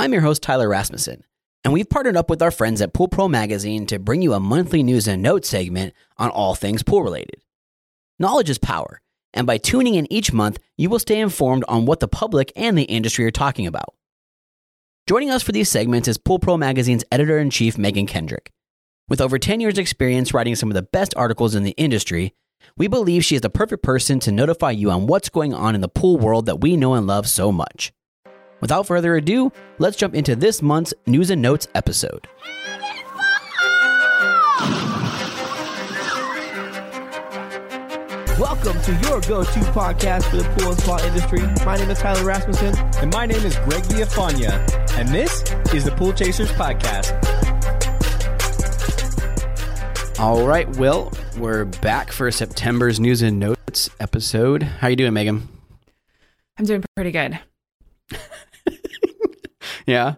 I'm your host, Tyler Rasmussen, and we've partnered up with our friends at Pool Pro Magazine to bring you a monthly news and notes segment on all things pool related. Knowledge is power, and by tuning in each month, you will stay informed on what the public and the industry are talking about. Joining us for these segments is Pool Pro Magazine's editor in chief, Megan Kendrick. With over 10 years' experience writing some of the best articles in the industry, we believe she is the perfect person to notify you on what's going on in the pool world that we know and love so much. Without further ado, let's jump into this month's News and Notes episode. Welcome to your go-to podcast for the pool and spa industry. My name is Tyler Rasmussen. And my name is Greg Viafania, and this is the Pool Chasers Podcast. All right, Will, we're back for September's News and Notes episode. How you doing, Megan? I'm doing pretty good. Yeah.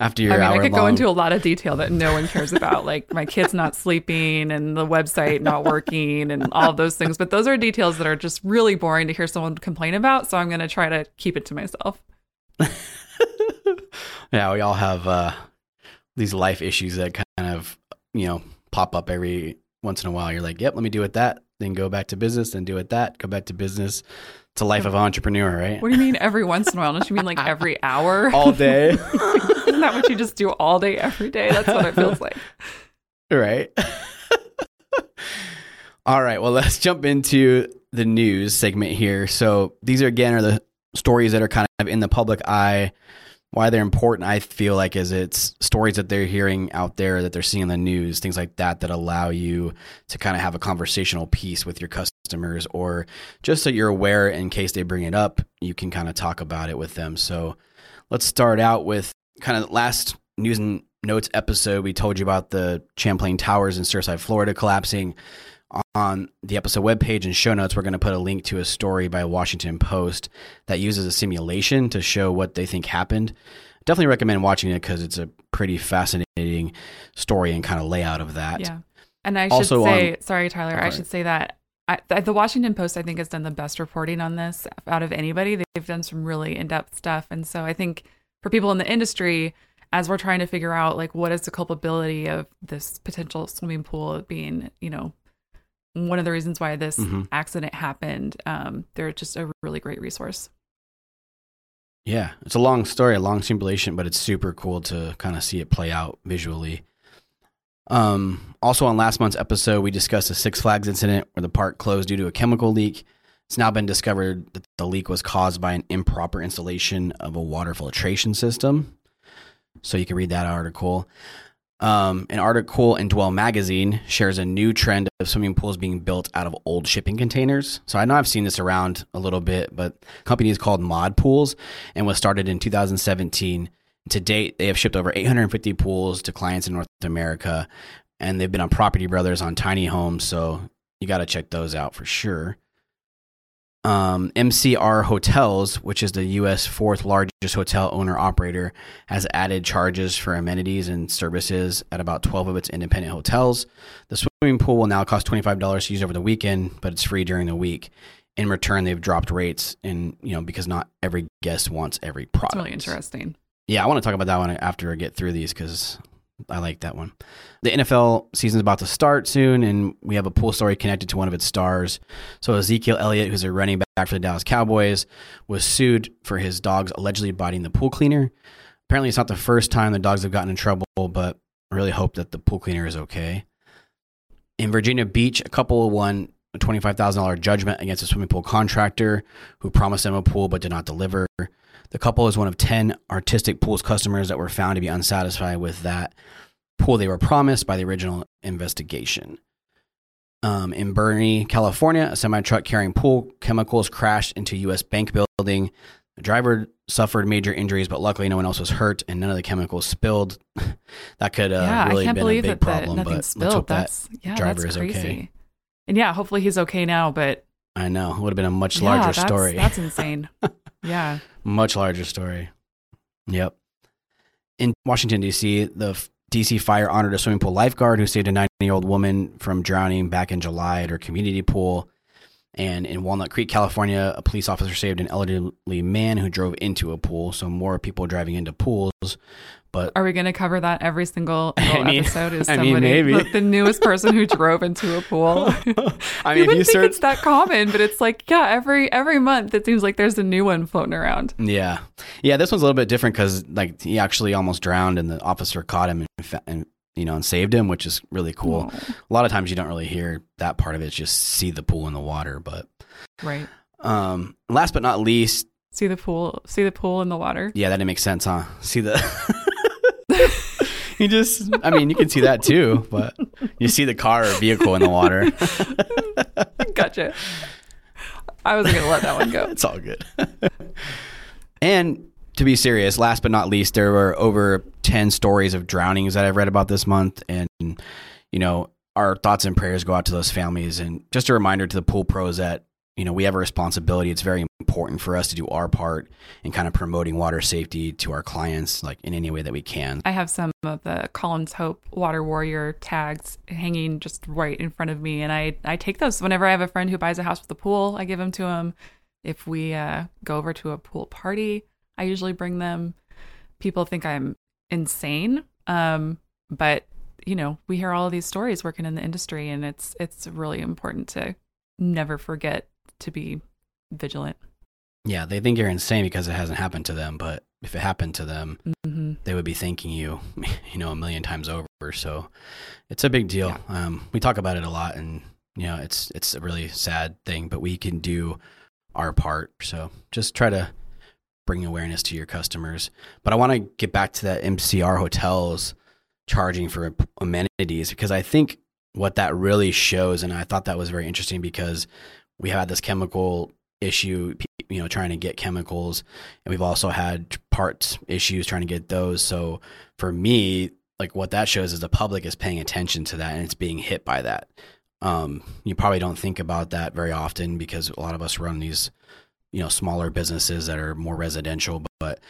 After your I mean, I could long. go into a lot of detail that no one cares about, like my kid's not sleeping and the website not working and all those things. But those are details that are just really boring to hear someone complain about. So I'm going to try to keep it to myself. yeah, we all have uh, these life issues that kind of, you know, pop up every once in a while. You're like, yep, let me do it that, then go back to business, then do it that, go back to business. It's a life of an entrepreneur, right? What do you mean every once in a while? Don't you mean like every hour? All day. Isn't that what you just do all day, every day? That's what it feels like. right. All right. Well, let's jump into the news segment here. So these are again are the stories that are kind of in the public eye. Why they're important, I feel like, is it's stories that they're hearing out there that they're seeing in the news, things like that, that allow you to kind of have a conversational piece with your customers, or just so you're aware in case they bring it up, you can kind of talk about it with them. So let's start out with kind of last news and notes episode. We told you about the Champlain Towers in Surfside, Florida collapsing on the episode webpage and show notes, we're going to put a link to a story by Washington Post that uses a simulation to show what they think happened. Definitely recommend watching it because it's a pretty fascinating story and kind of layout of that. Yeah. And I should Also say, on- sorry, Tyler, I should say that I, the Washington Post, I think, has done the best reporting on this out of anybody. They've done some really in depth stuff. And so I think for people in the industry, as we're trying to figure out, like, what is the culpability of this potential swimming pool being, you know, one of the reasons why this Mhm. accident happened, um, they're just a really great resource. Yeah, it's a long story, a long simulation, but it's super cool to kind of see it play out visually. Um, also, on last month's episode, we discussed a Six Flags incident where the park closed due to a chemical leak. It's now been discovered that the leak was caused by an improper installation of a water filtration system. So you can read that article. Um, an article in Dwell magazine shares a new trend of swimming pools being built out of old shipping containers. So I know I've seen this around a little bit, but company is called Mod Pools and was started in 2017. To date, they have shipped over 850 pools to clients in North America, and they've been on Property Brothers on tiny homes. So you got to check those out for sure. Um, MCR Hotels, which is the U.S. fourth largest hotel owner operator, has added charges for amenities and services at about 12 of its independent hotels. The swimming pool will now cost $25 to use over the weekend, but it's free during the week. In return, they've dropped rates, and you know because not every guest wants every product. It's really interesting. Yeah, I want to talk about that one after I get through these because I like that one. The NFL season's about to start soon, and we have a pool story connected to one of its stars. So Ezekiel Elliott, who's a running back for the Dallas Cowboys, was sued for his dogs allegedly biting the pool cleaner. Apparently, it's not the first time the dogs have gotten in trouble, but I really hope that the pool cleaner is okay. In Virginia Beach, a couple won a $25,000 judgment against a swimming pool contractor who promised them a pool but did not deliver. The couple is one of 10 artistic pools customers that were found to be unsatisfied with that pool they were promised by the original investigation. Um, in Burney, California, a semi truck carrying pool chemicals crashed into U.S. Bank building. The driver suffered major injuries, but luckily no one else was hurt and none of the chemicals spilled. that could uh, yeah, really I can't been a believe big that, problem, that nothing but let's spilled. hope that That's yeah, driver that's is crazy. okay. And yeah, hopefully he's okay now. But I know it would have been a much yeah, larger that's- story. That's insane. yeah. Much larger story. Yep. In Washington, D.C., the D.C. fire honored a swimming pool lifeguard who saved a 90 year old woman from drowning back in July at her community pool. And in Walnut Creek, California, a police officer saved an elderly man who drove into a pool. So more people driving into pools. But Are we going to cover that every single, I mean- episode? Is I somebody mean, maybe. the, the newest person who drove into a pool? I mean, wouldn't you think search, it's that common, but it's like yeah, every every month it seems like there's a new one floating around. yeah, yeah, this one's a little bit different because like he actually almost drowned, and the officer caught him and, fa- and you know and saved him, which is really cool. Oh, A lot of times you don't really hear that part of it; just see the pool in the water. But right. um, last but not least, See the pool. See the pool in the water. Yeah, that didn't make sense, huh? See the. you just, I mean, you can see that too, but you see the car or vehicle in the water. Gotcha. I wasn't gonna let that one go. it's all good. and to be serious, last but not least, there were over 10 stories of drownings that I've read about this month. And, you know, our thoughts and prayers go out to those families. And just a reminder to the pool pros that, you know, we have a responsibility. It's very important for us to do our part in kind of promoting water safety to our clients, like in any way that we can. I have some of the Colin's Hope Water Warrior tags hanging just right in front of me, and I I take those whenever I have a friend who buys a house with a pool. I give them to them. If we uh, go over to a pool party, I usually bring them. People think I'm insane, um, but you know we hear all these stories working in the industry, and it's it's really important to never forget to be vigilant. Yeah, they think you're insane because it hasn't happened to them, but if it happened to them, hmm they would be thanking you, you know, a million times over. So it's a big deal. Um, we talk about it a lot, and you know, it's it's a really sad thing, but we can do our part. So just try to bring awareness to your customers. But I want to get back to that MCR hotels charging for amenities because I think what that really shows, and I thought that was very interesting because we had this chemical issue, you know, trying to get chemicals, and we've also had parts issues trying to get those. So for me, like what that shows is the public is paying attention to that and it's being hit by that. Um, you probably don't think about that very often because a lot of us run these, you know, smaller businesses that are more residential. But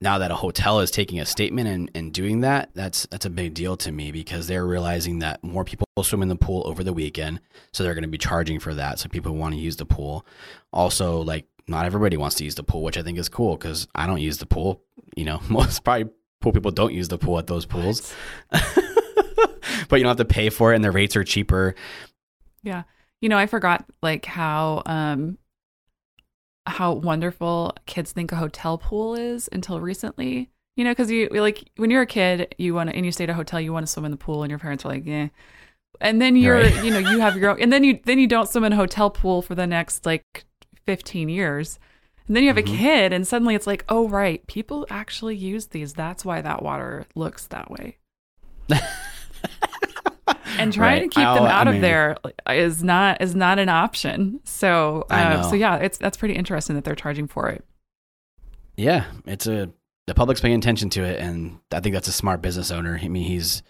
now that a hotel is taking a statement and, and doing that, that's that's a big deal to me because they're realizing that more people swim in the pool over the weekend, so they're going to be charging for that. So people want to use the pool. Also, like not everybody wants to use the pool, which I think is cool because I don't use the pool. You know, most probably pool people don't use the pool at those pools, but you don't have to pay for it, and the rates are cheaper. Yeah. You know, I forgot like how um how wonderful kids think a hotel pool is until recently. You know, because you like when you're a kid, you want to and you stay at a hotel, you want to swim in the pool, and your parents are like, "Yeah." And then you're, Right. you know, you have your own, and then you then you don't swim in a hotel pool for the next like 15 years. And then you have Mhm. a kid, and suddenly it's like, oh right, people actually use these. That's why that water looks that way. and trying Right. to keep them I'll- I out of mean- there is not is not an option. So, uh, so yeah, it's that's pretty interesting that they're charging for it. Yeah, it's a the public's paying attention to it, and I think that's a smart business owner. I mean, he's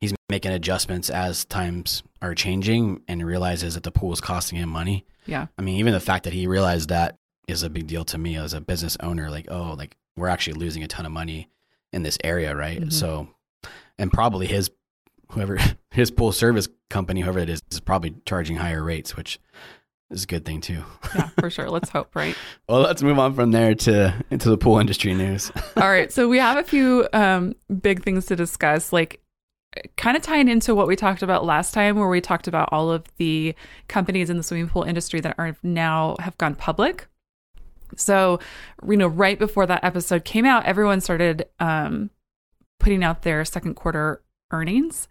he's making adjustments as times are changing, and realizes that the pool is costing him money. Yeah. I mean, even the fact that he realized that is a big deal to me as a business owner. Like, oh, like we're actually losing a ton of money in this area, right? Mhm. So, and probably his whoever his pool service company, whoever it is, is probably charging higher rates, which is a good thing too. Yeah, for sure. Let's hope, right? Well, let's move on from there to into the pool industry news. All right. So we have a few um, big things to discuss, like kind of tying into what we talked about last time, where we talked about all of the companies in the swimming pool industry that are now have gone public. So, you know, right before that episode came out, everyone started um, putting out their second quarter earnings.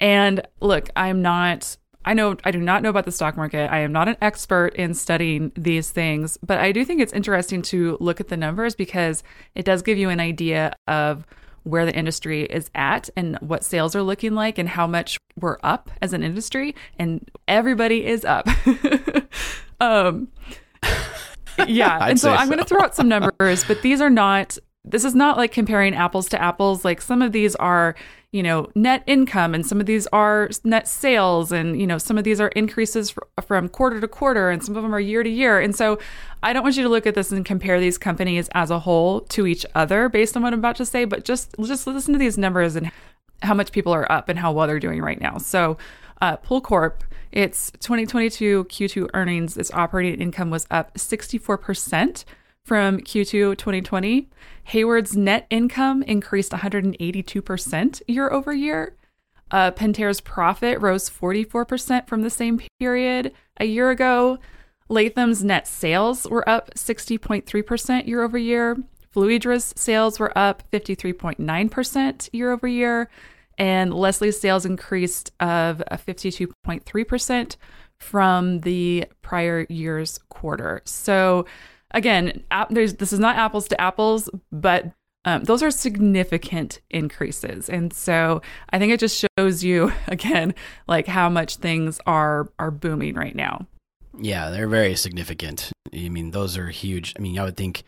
And look, I'm not, I know, I do not know about the stock market. I am not an expert in studying these things, but I do think it's interesting to look at the numbers because it does give you an idea of where the industry is at and what sales are looking like and how much we're up as an industry. And everybody is up. um, yeah. And so say I'm going to throw out some numbers, but these are not, this is not like comparing apples to apples. Like some of these are, you know, net income and some of these are net sales and, you know, some of these are increases fr- from quarter to quarter and some of them are year to year. And so I don't want you to look at this and compare these companies as a whole to each other based on what I'm about to say, but just just listen to these numbers and how much people are up and how well they're doing right now. So uh, Pool Corp, its 2022 Q2 earnings, its operating income was up 64% from Q2 2020. Hayward's net income increased 182% year over year. Uh, Pentair's profit rose 44% from the same period a year ago. Latham's net sales were up 60.3% year over year. Fluidra's sales were up 53.9% year over year. And Leslie's sales increased of 52.3% from the prior year's quarter. So, again, this is not apples to apples, but um, those are significant increases, and so I think it just shows you again, like how much things are are booming right now. Yeah, they're very significant. I mean, those are huge. I mean, I would think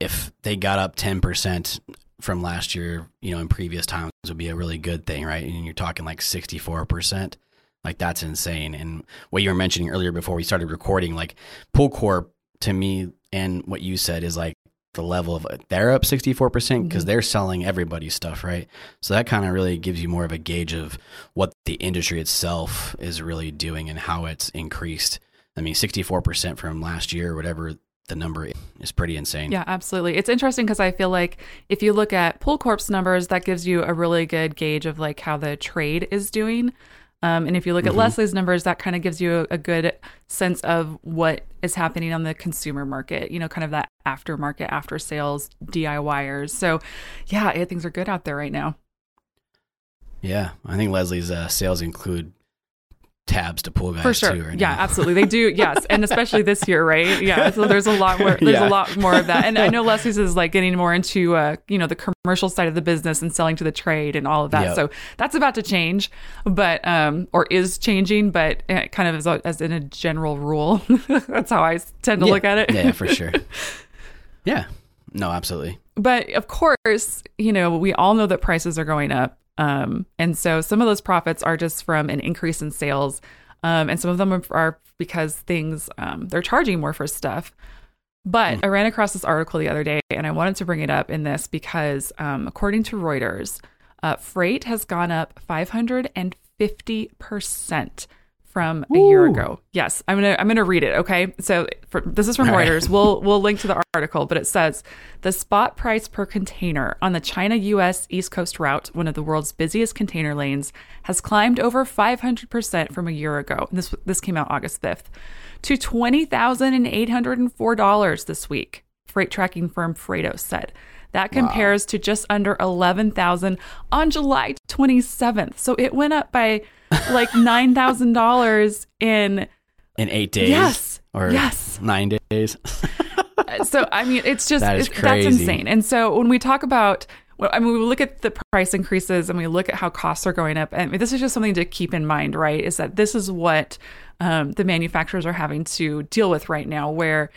if they got up ten percent from last year, you know, in previous times would be a really good thing, right? And you're talking like sixty four percent. Like that's insane. And what you were mentioning earlier before we started recording, like Pool Corp to me and what you said is like the level of they're up 64% because mm-hmm. they're selling everybody's stuff right? So that kind of really gives you more of a gauge of what the industry itself is really doing and how it's increased. I mean 64% from last year whatever the number is pretty insane. Yeah absolutely. It's interesting because i feel like if you look at pool corp's numbers that gives you a really good gauge of like how the trade is doing um, and if you look at mm-hmm. Leslie's numbers, that kind of gives you a, a, good sense of what is happening on the consumer market, you know, kind of that aftermarket, after sales DIYers. So, yeah, things are good out there right now. Yeah, I think Leslie's uh, sales include tabs to pull guys for sure. Too, right yeah, now. absolutely. They do. Yes, and especially this year, right? Yeah. So there's a lot more. There's yeah. a lot more of that. And I know Leslie's is like getting more into uh, you know the commercial side of the business and selling to the trade and all of that. Yep. So that's about to change, but um, or is changing, but kind of as, a, as in a general rule. that's how I tend to yeah. look at it. yeah, for sure. Yeah. No, absolutely. But of course, you know, we all know that prices are going up. Um, and so some of those profits are just from an increase in sales. Um, and some of them are because things, um, they're charging more for stuff. But mm. I ran across this article the other day and I wanted to bring it up in this because, um, according to Reuters, uh, freight has gone up 550% from a Ooh. year ago. Yes, I'm gonna I'm gonna read it. Okay, so for, this is from All Reuters. Right. We'll we'll link to the article, but it says the spot price per container on the China-U.S. East Coast route, one of the world's busiest container lanes, has climbed over 500 percent from a year ago. This this came out August 5th to twenty thousand and eight hundred and four dollars this week. Freight tracking firm Freightos said. That compares wow. to just under 11,000 on July 27th. So it went up by like nine thousand dollars in in eight days. Yes. Or yes. nine days. so I mean, it's just that is it's, that's insane. And so when we talk about I mean, we look at the price increases and we look at how costs are going up. And this is just something to keep in mind, right? Is that this is what um, the manufacturers are having to deal with right now, where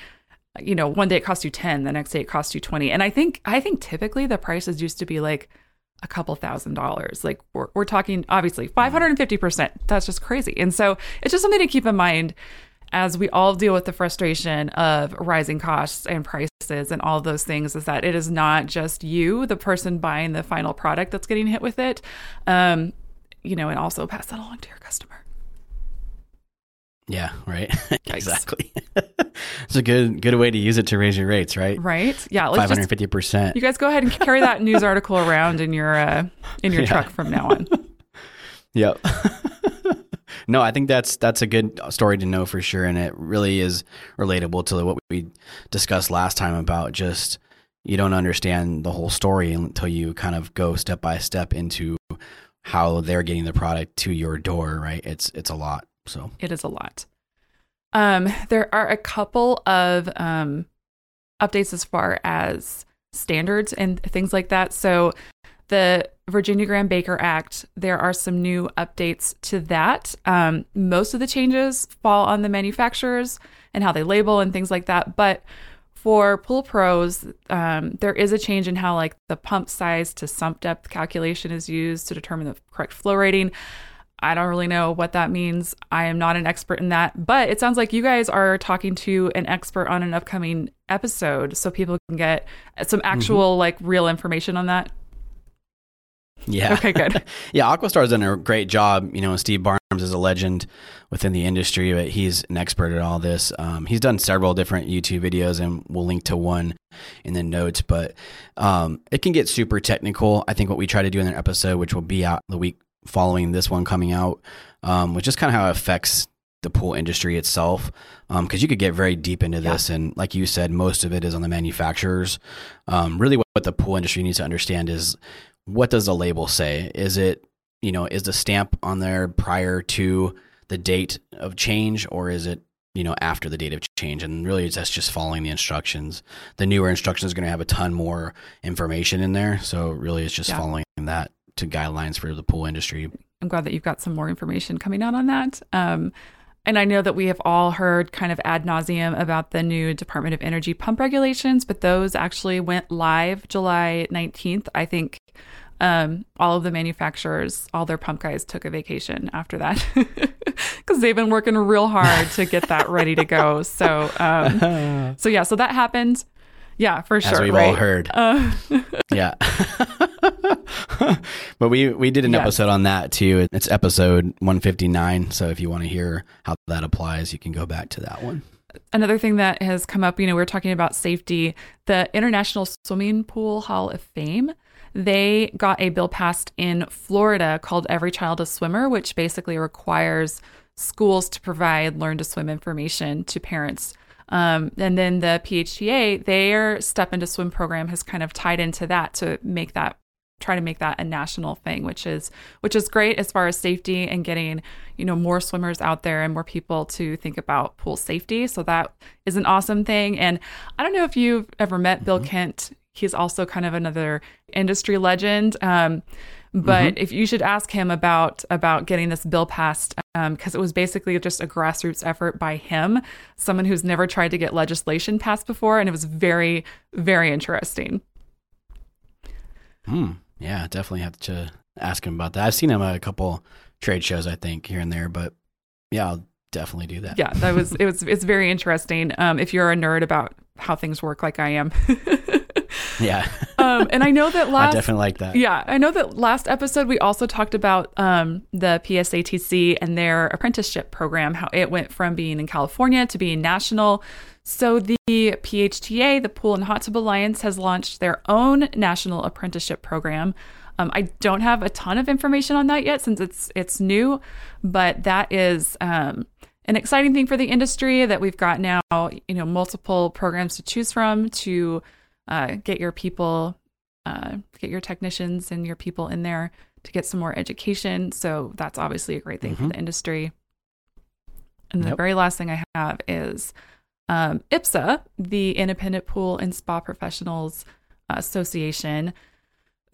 you know one day it costs you 10 the next day it costs you 20 and i think i think typically the prices used to be like a couple thousand dollars. Like we're, we're talking obviously 550%. That's just crazy. And so it's just something to keep in mind as we all deal with the frustration of rising costs and prices and all those things is that it is not just you, the person buying the final product that's getting hit with it. Um, you know, and also pass that along to your customer. Yeah, right. exactly. it's a good good way to use it to raise your rates, right? Right. Yeah. Five hundred fifty percent. You guys go ahead and carry that news article around in your uh, in your yeah. truck from now on. yep. no, I think that's that's a good story to know for sure, and it really is relatable to what we discussed last time about just you don't understand the whole story until you kind of go step by step into how they're getting the product to your door. Right? It's it's a lot. So it is a lot. Um, there are a couple of um, updates as far as standards and things like that. So the Virginia Graham Baker Act, there are some new updates to that. Um, most of the changes fall on the manufacturers and how they label and things like that. But for pool pros, um, there is a change in how like the pump size to sump depth calculation is used to determine the correct flow rating. I don't really know what that means. I am not an expert in that, but it sounds like you guys are talking to an expert on an upcoming episode so people can get some mm-hmm. actual, mm-hmm. like, real information on that. Yeah. Okay, good. yeah, Aquastar's done a great job. You know, Steve Barnes is a legend within the industry, but he's an expert at all this. Um, he's done several different YouTube videos, and we'll link to one in the notes. But um, it can get super technical. I think what we try to do in an episode, which will be out the week following this one coming out, um, which is kind of how it affects the pool industry itself because um, you could get very deep into this and like you said most of it is on the manufacturers. Um, really what, what the pool industry needs to understand is what does the label say? Is it you know is the stamp on there prior to the date of change or is it you know after the date of change? And really that's just following the instructions. The newer instructions are going to have a ton more information in there so really it's just Yeah. following that to guidelines for the pool industry I'm glad that you've got some more information coming out on that. Um, and I know that we have all heard kind of ad nauseum about the new Department of Energy pump regulations, but those actually went live July 19th. I think um, all of the manufacturers, all their pump guys took a vacation after that because they've been working real hard to get that ready to go. So, um, so yeah, so that happened. Yeah, for sure. as we've right? all heard Uh, yeah but we we did an Yes. episode on that too it's episode 159 so if you want to hear how that applies you can go back to that one another thing that has come up, you know, we are talking about safety. The International Swimming Pool Hall of Fame, they got a bill passed in Florida called Every Child a Swimmer, which basically requires schools to provide learn to swim information to parents. Um, and then the PHTA, their Step into Swim program has kind of tied into that to make that try to make that a national thing, which is which is great as far as safety and getting you know more swimmers out there and more people to think about pool safety. So that is an awesome thing. And I don't know if you've ever met Bill Kent. He's also kind of another industry legend. Um, but if you should ask him about about getting this bill passed because it was basically just a grassroots effort by him someone who's never tried to get legislation passed before and it was very very interesting hmm yeah definitely have to ask him about that. I've seen him at a couple trade shows i think here and there but yeah i'll definitely do that. Yeah that was it was it's very interesting. Um if you're a nerd about how things work like i am yeah. Um and i know that i last definitely like that. Yeah i know that last episode we also talked about um the psatc and their apprenticeship program how it went from being in california to being national. So the phta the pool and hot tub alliance has launched their own national apprenticeship program. Um, I don't have a ton of information on that yet since it's it's new, but that is um, an exciting thing for the industry that we've got now. You know, multiple programs to choose from to uh, get your people, uh, get your technicians and your people in there to get some more education. So that's obviously a great thing for Mhm. the industry. And the Yep. very last thing I have is um, IPSA, the Independent Pool and Spa Professionals Association.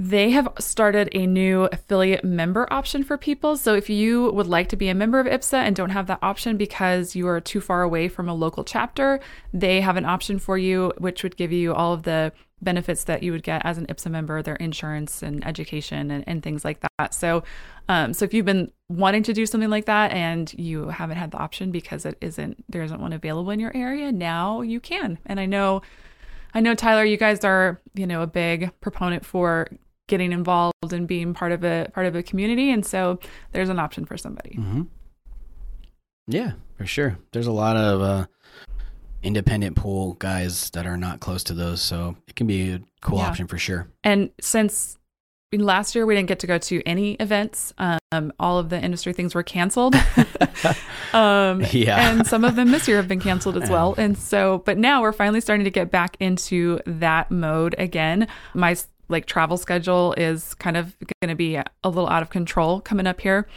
They have started a new affiliate member option for people. So if you would like to be a member of IPSA and don't have that option because you are too far away from a local chapter, they have an option for you, which would give you all of the benefits that you would get as an IPSA member, their insurance and education and, and things like that. So, um, so if you've been wanting to do something like that and you haven't had the option because it isn't there isn't one available in your area, now you can. And I know, I know Tyler, you guys are you know a big proponent for getting involved and being part of a part of a community, and so there's an option for somebody. hmm Yeah, for sure. There's a lot of uh, independent pool guys that are not close to those, so it can be a cool Yeah. option for sure. And since last year we didn't get to go to any events, um, all of the industry things were canceled. um, Yeah. and some of them this year have been canceled as well. And so, but now we're finally starting to get back into that mode again. My like travel schedule is kind of going to be a little out of control coming up here.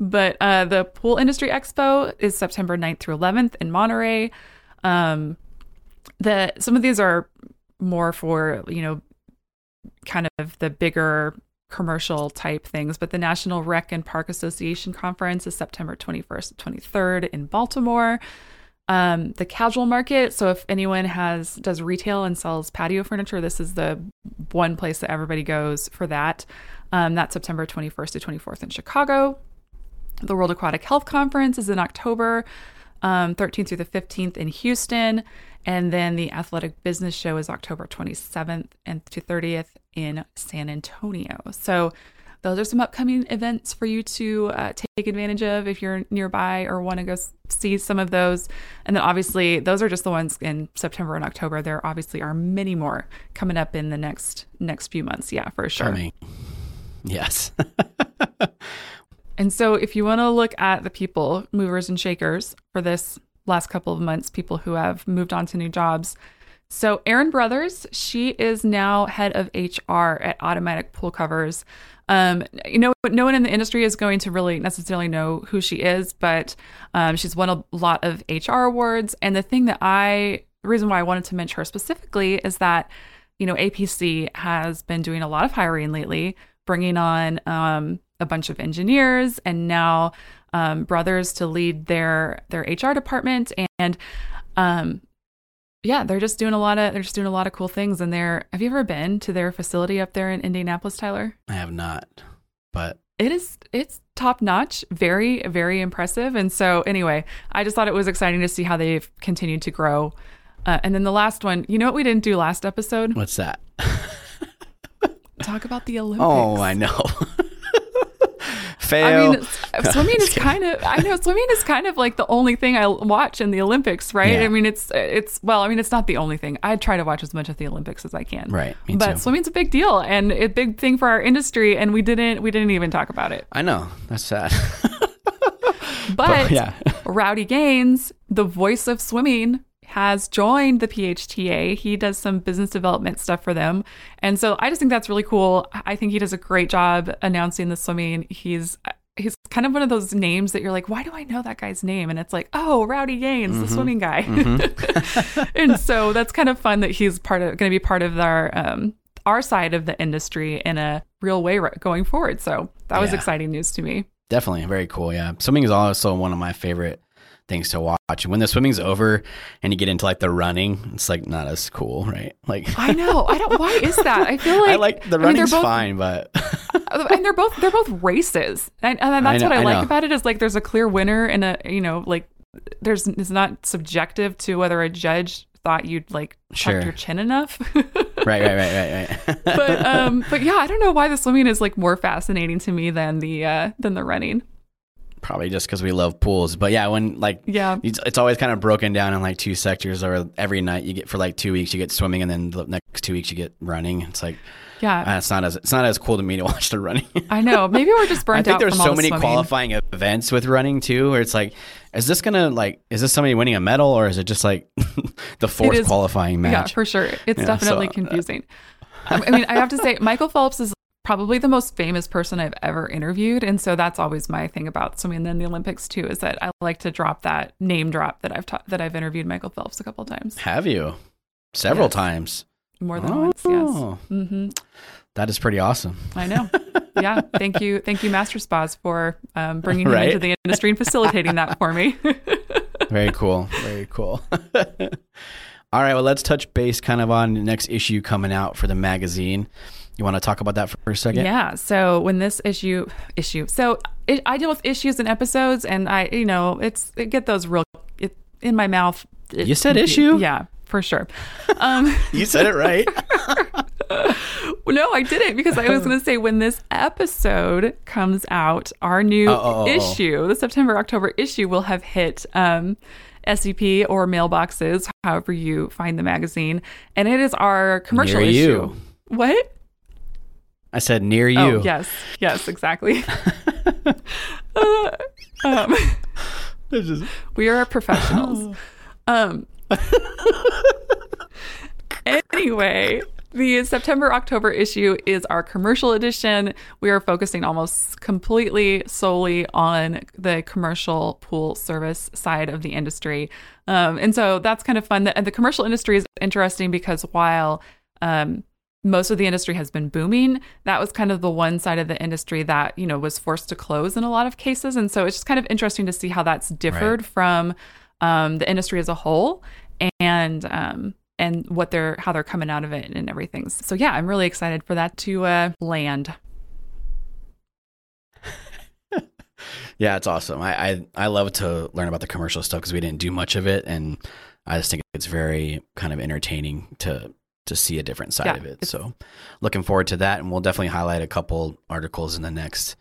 But uh, the Pool Industry Expo is September 9th through 11th in Monterey. Um, the some of these are more for you know kind of the bigger commercial type things but the national rec and park association conference is september 21st to 23rd in baltimore um, the casual market so if anyone has does retail and sells patio furniture this is the one place that everybody goes for that um, that's september 21st to 24th in chicago the world aquatic health conference is in october um, 13th through the 15th in Houston. And then the Athletic Business Show is October 27th and to 30th in San Antonio. So those are some upcoming events for you to uh, take advantage of if you're nearby or want to go see some of those. And then obviously, those are just the ones in September and October. There obviously are many more coming up in the next next few months. Yeah, for sure. Coming. Yes. And so, if you want to look at the people, movers and shakers for this last couple of months, people who have moved on to new jobs. So, Erin Brothers, she is now head of HR at Automatic Pool Covers. Um, you know, no one in the industry is going to really necessarily know who she is, but um, she's won a lot of HR awards. And the thing that I, the reason why I wanted to mention her specifically is that, you know, APC has been doing a lot of hiring lately, bringing on um, a bunch of engineers and now um, brothers to lead their their HR department and um, yeah they're just doing a lot of they're just doing a lot of cool things and they're have you ever been to their facility up there in Indianapolis Tyler? I have not, but it is it's top notch very very impressive and so anyway I just thought it was exciting to see how they've continued to grow. Uh, and then the last one you know what we didn't do last episode? What's that? talk about the Olympics. Oh, I know. I mean, s- uh, swimming is kind of I know swimming is kind of like the only thing I watch in the Olympics, right? Yeah. I mean, it's it's well, I mean, it's not the only thing. I try to watch as much of the Olympics as I can. Right, but too. swimming's a big deal and a big thing for our industry and we didn't we didn't even talk about it. I know. That's sad. But yeah. Rowdy Gaines, the voice of swimming, has joined the PHTA. He does some business development stuff for them. And so I just think that's really cool. I think he does a great job announcing the swimming. He's he's kind of one of those names that you're like, why do I know that guy's name? And it's like, oh, Rowdy Gaines, the swimming guy. and so that's kind of fun that he's part of going to be part of our um our side of the industry in a real way going forward. So that was Yeah. exciting news to me. Definitely very cool. Yeah, swimming is also one of my favorite things to watch. And when the swimming's over and you get into like the running, it's like not as cool, right? Like I know. I don't. Why is that? I feel like I like the I mean, they're running's both- fine, but and they're both they're both races, and, and that's I know- what I, I like about it is like there's a clear winner and a you know like there's it's not subjective to whether a judge thought you'd like Sure. tucked your chin enough. right, right, right, right, right. but um, but yeah, I don't know why the swimming is like more fascinating to me than the uh than the running. Probably just because we love pools. But yeah, when like Yeah. it's, it's always kind of broken down in like two sectors, or every night you get for like two weeks you get swimming, and then the next two weeks you get running. It's like Yeah, uh, it's not as it's not as cool to me to watch the running. I know. Maybe we're just burnt I think out there's so many swimming. qualifying events with running too, where it's like, is this gonna like, is this somebody winning a medal, or is it just like the fourth is- qualifying match? Yeah, for sure. It's Yeah, definitely so, uh, confusing. I I mean, I have to say, Michael Phelps is probably the most famous person I've ever interviewed, and so that's always my thing about swimming. And then the Olympics too is that I like to drop that name drop that I've taught that I've interviewed Michael Phelps a couple times, Have you several Yes. times? more than once. Yes. Oh. hmm That is pretty awesome. I know. Yeah. Thank you. Thank you, Master Spas, for um, bringing him Right? into the industry and facilitating that for me. Very cool. Very cool. All right, well, let's touch base kind of on the next issue coming out for the magazine. You want to talk about that for a second? Yeah. So when this issue issue, so it, I deal with issues and episodes, and I, you know, it's it get those real it, in my mouth. It- You said issue? Yeah, for sure. Um, You said it right. no, I didn't because I was going to say when this episode comes out, our new Oh, oh, oh, oh. issue, the September October issue, will have hit um, SCP or mailboxes, however you find the magazine, and it is our commercial Near issue. you. What? I said near you. Oh, yes, yes, exactly. Uh, um, we are professionals. Um, anyway, the September October issue is our commercial edition. We are focusing almost completely solely on the commercial pool service side of the industry. Um, and so that's kind of fun. The, and the commercial industry is interesting because while um, most of the industry has been booming. That was kind of the one side of the industry that, you know, was forced to close in a lot of cases. And so it's just kind of interesting to see how that's differed Right. from um, the industry as a whole and um, and what they're how they're coming out of it and everything. So yeah, I'm really excited for that to uh, land. Yeah, it's awesome. I, I I love to learn about the commercial stuff because we didn't do much of it, and I just think it's very kind of entertaining to to see a different side Yeah, of it. So looking forward to that, and we'll definitely highlight a couple articles in the next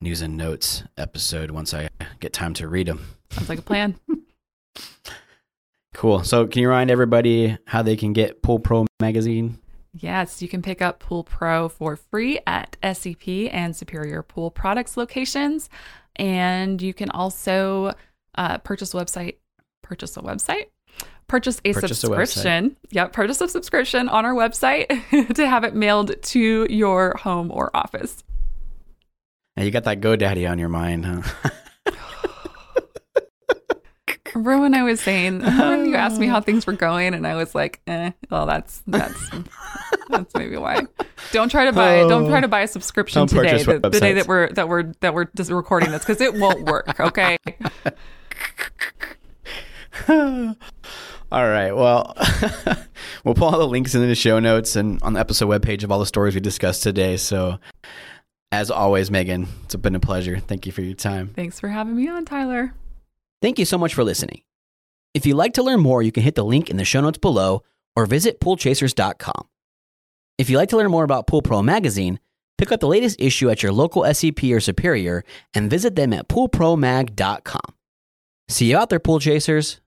news and notes episode once I get time to read them. Sounds like a plan. Cool. So can you remind everybody how they can get Pool Pro magazine? Yes, you can pick up Pool Pro for free at SCP and Superior Pool Products locations. And you can also uh, purchase a website, purchase a website, purchase a Purchase a subscription. Yep, purchase a subscription on our website to have it mailed to your home or office. Now you got that GoDaddy on your mind, huh? Remember when I was saying, when you asked me how things were going, and I was like, eh, well, that's that's that's maybe why. Don't try to buy don't try to buy a subscription today, the, the day that we're that we're that we're just recording this, because it won't work. Okay. All right. Well, we'll put all the links in the show notes and on the episode webpage of all the stories we discussed today. So, as always, Megan, it's been a pleasure. Thank you for your time. Thanks for having me on, Tyler. Thank you so much for listening. If you'd like to learn more, you can hit the link in the show notes below or visit poolchasers.com. If you'd like to learn more about Pool Pro magazine, pick up the latest issue at your local SCP or Superior and visit them at poolpromag.com. See you out there, pool chasers.